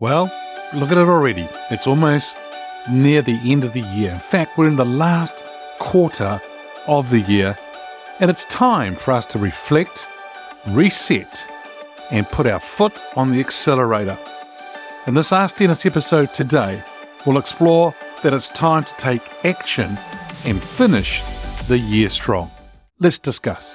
Well, look at it already. It's almost near the end of the year. In fact, we're in the last quarter of the year, and it's time for us to reflect, reset, and put our foot on the accelerator. In this Ask Denis episode today, we'll explore that it's time to take action and finish the year strong. Let's discuss.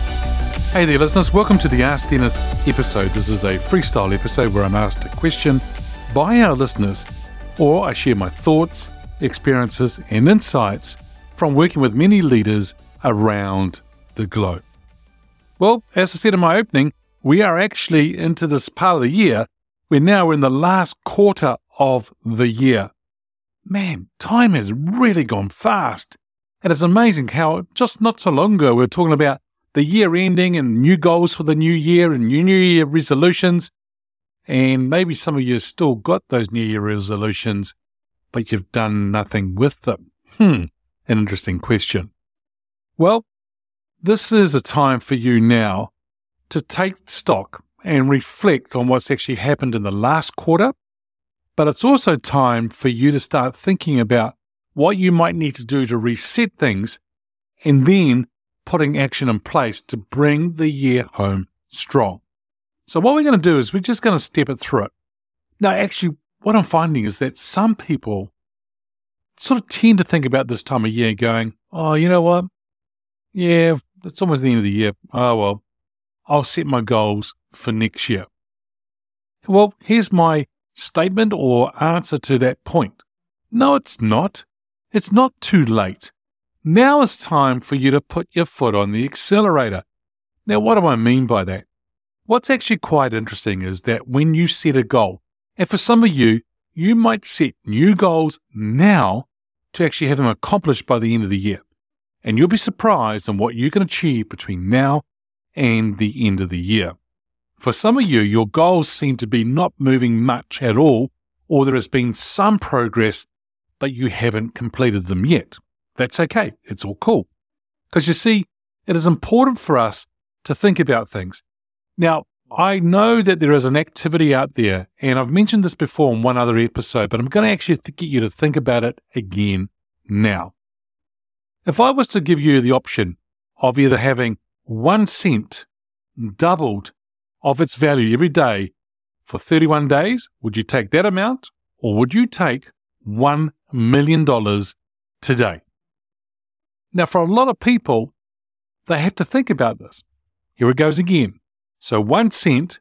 Hey there, listeners. Welcome to the Ask Denis episode. This is a freestyle episode where I'm asked a question by our listeners, or I share my thoughts, experiences, and insights from working with many leaders around the globe. Well, as I said in my opening, we are actually into this part of the year. We're now in the last quarter of the year. Man, time has really gone fast. And it's amazing how just not so long ago we were talking about the year ending and new goals for the new year and new New Year resolutions. And maybe some of you still got those New Year resolutions, but you've done nothing with them. Hmm, an interesting question. Well, this is a time for you now to take stock and reflect on what's actually happened in the last quarter, but it's also time for you to start thinking about what you might need to do to reset things and then putting action in place to bring the year home strong. So, what we're going to do is we're just going to step it through it. Now, actually, what I'm finding is that some people sort of tend to think about this time of year going, oh, you know what? Yeah, it's almost the end of the year. Oh, well, I'll set my goals for next year. Well, here's my statement or answer to that point. No, it's not. It's not too late. Now it's time for you to put your foot on the accelerator. Now, what do I mean by that? What's actually quite interesting is that when you set a goal, and for some of you, you might set new goals now to actually have them accomplished by the end of the year. And you'll be surprised on what you can achieve between now and the end of the year. For some of you, your goals seem to be not moving much at all, or there has been some progress, but you haven't completed them yet. That's okay. It's all cool. Because you see, it is important for us to think about things. Now, I know that there is an activity out there, and I've mentioned this before in one other episode, but I'm going to actually get you to think about it again now. If I was to give you the option of either having one cent doubled of its value every day for 31 days, would you take that amount or would you take $1 million today? Now, for a lot of people, they have to think about this. Here it goes again. So, one cent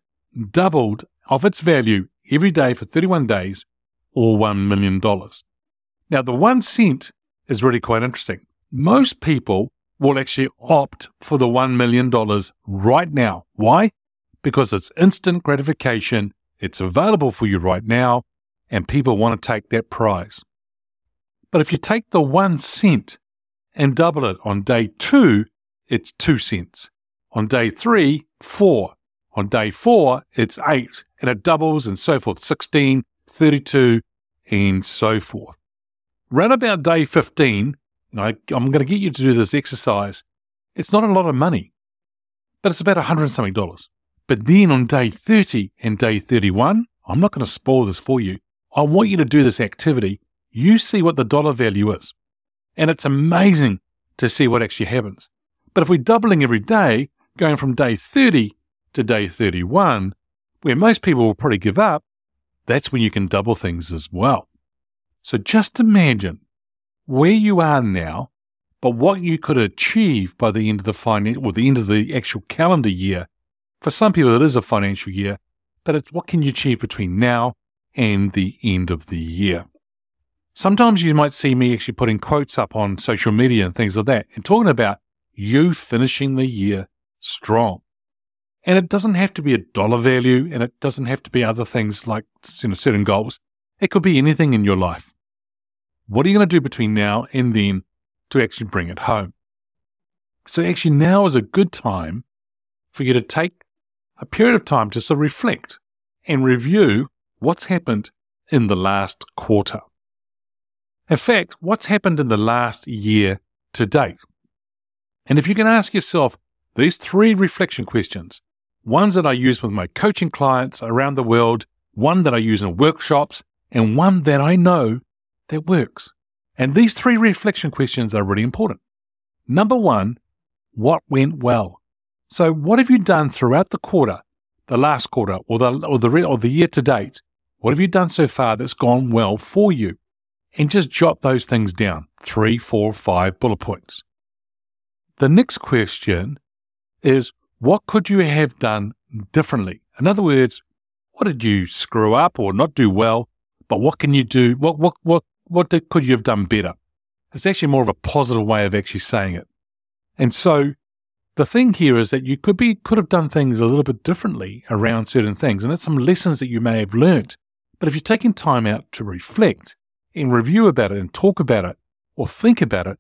doubled of its value every day for 31 days, or $1 million. Now, the one cent is really quite interesting. Most people will actually opt for the $1 million right now. Why? Because it's instant gratification, it's available for you right now, and people want to take that prize. But if you take the one cent and double it. On day two, it's two cents. On day three, four. On day four, it's eight, and it doubles and so forth 16, 32, and so forth. Round about day 15, I, I'm going to get you to do this exercise. It's not a lot of money, but it's about a hundred something dollars. But then on day 30 and day 31, I'm not going to spoil this for you. I want you to do this activity. You see what the dollar value is. And it's amazing to see what actually happens. But if we're doubling every day, going from day 30 to day 31, where most people will probably give up, that's when you can double things as well. So just imagine where you are now, but what you could achieve by the end of the financial or the end of the actual calendar year. For some people, it is a financial year, but it's what can you achieve between now and the end of the year. Sometimes you might see me actually putting quotes up on social media and things like that and talking about you finishing the year strong. And it doesn't have to be a dollar value and it doesn't have to be other things like you know, certain goals. It could be anything in your life. What are you going to do between now and then to actually bring it home? So, actually, now is a good time for you to take a period of time to sort of reflect and review what's happened in the last quarter. In fact, what's happened in the last year to date? And if you can ask yourself these three reflection questions, ones that I use with my coaching clients around the world, one that I use in workshops, and one that I know that works. And these three reflection questions are really important. Number one, what went well? So, what have you done throughout the quarter, the last quarter, or the or the or the year to date? What have you done so far that's gone well for you? And just jot those things down three, four, five bullet points. The next question is what could you have done differently? In other words, what did you screw up or not do well? But what can you do? What what what what did, could you have done better? It's actually more of a positive way of actually saying it. And so the thing here is that you could be could have done things a little bit differently around certain things, and it's some lessons that you may have learnt. But if you're taking time out to reflect and review about it and talk about it or think about it,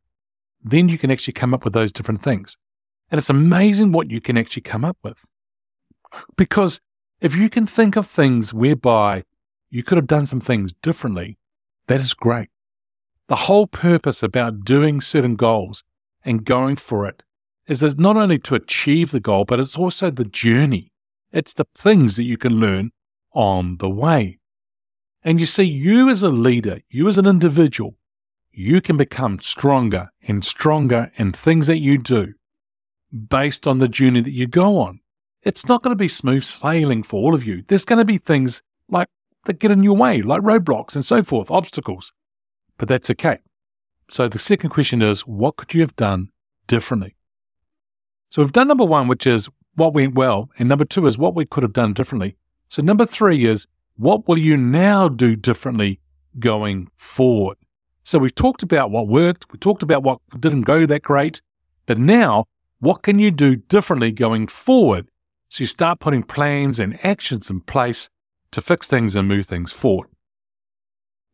then you can actually come up with those different things. And it's amazing what you can actually come up with. Because if you can think of things whereby you could have done some things differently, that is great. The whole purpose about doing certain goals and going for it is that not only to achieve the goal, but it's also the journey. It's the things that you can learn on the way. And you see, you as a leader, you as an individual, you can become stronger and stronger in things that you do based on the journey that you go on. It's not going to be smooth sailing for all of you. There's going to be things like that get in your way, like roadblocks and so forth, obstacles. But that's okay. So the second question is, what could you have done differently? So we've done number one, which is what went well, and number two is what we could have done differently. So number three is what will you now do differently going forward? So we've talked about what worked, we talked about what didn't go that great, but now what can you do differently going forward? So you start putting plans and actions in place to fix things and move things forward.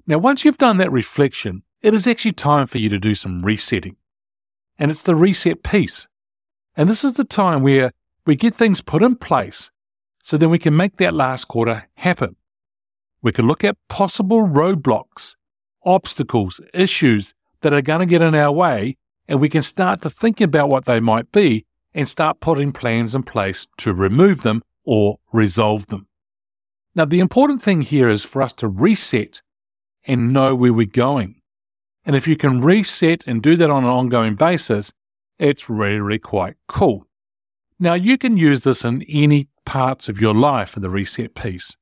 Now, once you've done that reflection, it is actually time for you to do some resetting. And it's the reset piece. And this is the time where we get things put in place so then we can make that last quarter happen. We can look at possible roadblocks, obstacles, issues that are going to get in our way and we can start to think about what they might be and start putting plans in place to remove them or resolve them. Now, the important thing here is for us to reset and know where we're going. And if you can reset and do that on an ongoing basis, it's really, really quite cool. Now, you can use this in any parts of your life for the reset piece.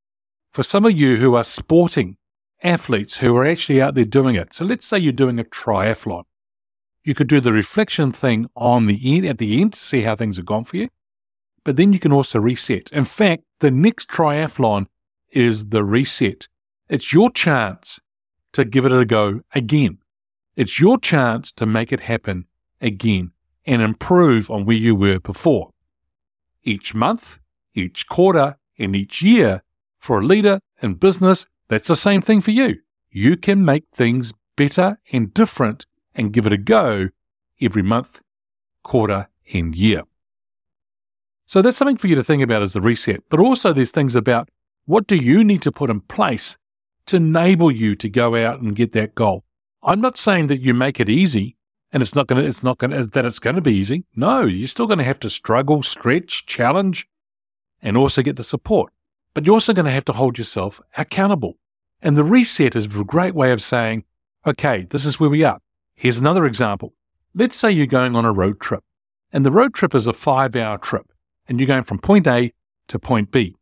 For some of you who are sporting athletes who are actually out there doing it, so let's say you're doing a triathlon you could do the reflection thing on the end at the end to see how things have gone for you. But then you can also reset. In fact, the next triathlon is the reset. It's your chance to give it a go again. It's your chance to make it happen again and improve on where you were before. Each month, each quarter, and each year, for a leader in business, that's the same thing for you. You can make things better and different and give it a go every month, quarter, and year. So that's something for you to think about as the reset. But also, there's things about what do you need to put in place to enable you to go out and get that goal. I'm not saying that you make it easy and it's not going to, it's not going to, that it's going to be easy. No, you're still going to have to struggle, stretch, challenge, and also get the support. But you're also going to have to hold yourself accountable. And the reset is a great way of saying, okay, this is where we are. Here's another example. Let's say you're going on a road trip, and the road trip is a five hour trip, and you're going from point A to point B.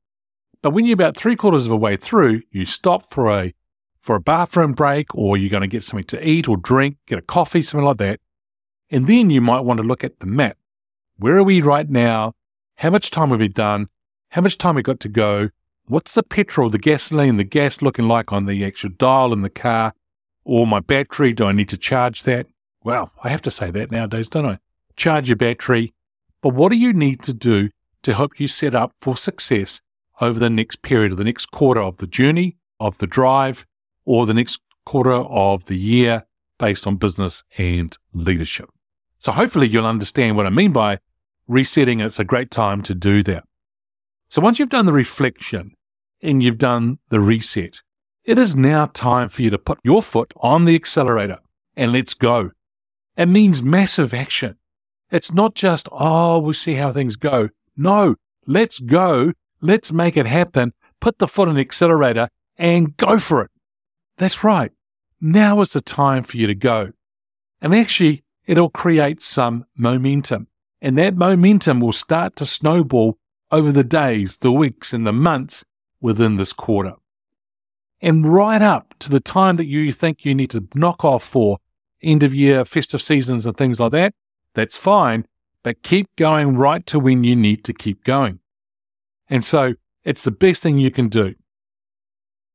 But when you're about three quarters of a way through, you stop for a for a bathroom break, or you're going to get something to eat or drink, get a coffee, something like that. And then you might want to look at the map. Where are we right now? How much time have we done? How much time we got to go? What's the petrol, the gasoline, the gas looking like on the actual dial in the car? Or my battery, do I need to charge that? Well, I have to say that nowadays, don't I? Charge your battery. But what do you need to do to help you set up for success over the next period of the next quarter of the journey, of the drive, or the next quarter of the year based on business and leadership. So hopefully you'll understand what I mean by resetting. It's a great time to do that. So once you've done the reflection and you've done the reset, it is now time for you to put your foot on the accelerator and let's go. It means massive action. It's not just, oh, we'll see how things go. No, let's go. Let's make it happen. Put the foot on the accelerator and go for it. That's right. Now is the time for you to go. And actually, it'll create some momentum. And that momentum will start to snowball over the days, the weeks, and the months within this quarter. And right up to the time that you think you need to knock off for end of year, festive seasons, and things like that, that's fine, but keep going right to when you need to keep going. And so it's the best thing you can do.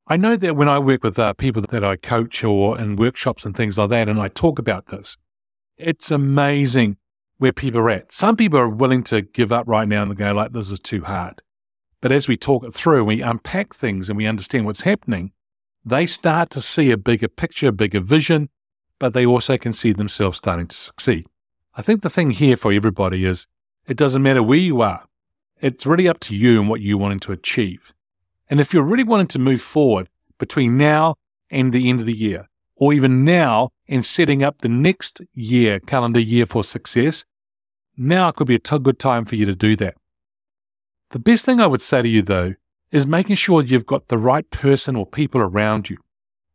I know that when I work with uh, people that I coach or in workshops and things like that, and I talk about this, it's amazing where people are at. Some people are willing to give up right now and go like, this is too hard. But as we talk it through, we unpack things and we understand what's happening, they start to see a bigger picture, a bigger vision, but they also can see themselves starting to succeed. I think the thing here for everybody is it doesn't matter where you are. It's really up to you and what you're wanting to achieve. And if you're really wanting to move forward between now and the end of the year, or even now and setting up the next year, calendar year for success, now could be a t- good time for you to do that. The best thing I would say to you, though, is making sure you've got the right person or people around you.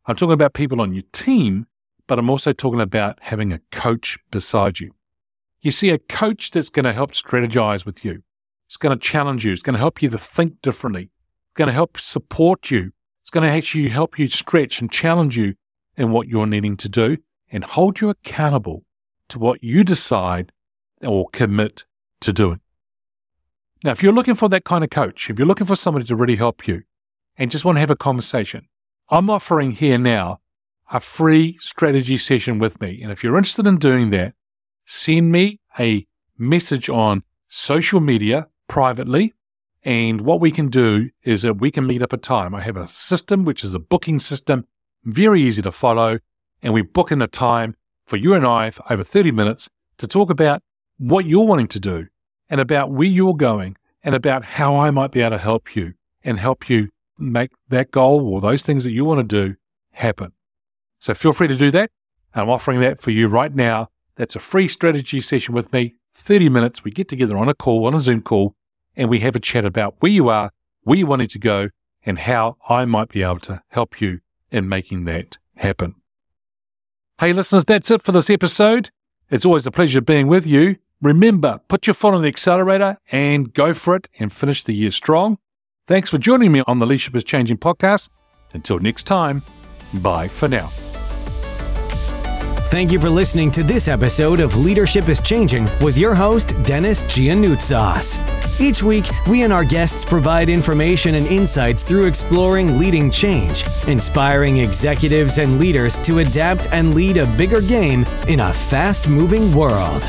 I'm talking about people on your team, but I'm also talking about having a coach beside you. You see, a coach that's going to help strategize with you. It's going to challenge you. It's going to help you to think differently It's going to help support you. It's going to actually help you stretch and challenge you in what you're needing to do and hold you accountable to what you decide or commit to doing. Now, if you're looking for that kind of coach, if you're looking for somebody to really help you and just want to have a conversation, I'm offering here now a free strategy session with me. And if you're interested in doing that, send me a message on social media privately and what we can do is that we can meet up a time. I have a system, which is a booking system, very easy to follow. And we book in a time for you and I for over 30 minutes to talk about what you're wanting to do and about where you're going and about how I might be able to help you and help you make that goal or those things that you want to do happen. So feel free to do that. I'm offering that for you right now. That's a free strategy session with me, 30 minutes. We get together on a call, on a Zoom call, and we have a chat about where you are, where you wanted to go, and how I might be able to help you in making that happen. Hey, listeners, that's it for this episode. It's always a pleasure being with you. Remember, put your foot on the accelerator and go for it and finish the year strong. Thanks for joining me on the Leadership is Changing podcast. Until next time, bye for now. Thank you for listening to this episode of Leadership is Changing with your host, Denis Giannoutsos. Each week, we and our guests provide information and insights through exploring leading change, inspiring executives and leaders to adapt and lead a bigger game in a fast moving world.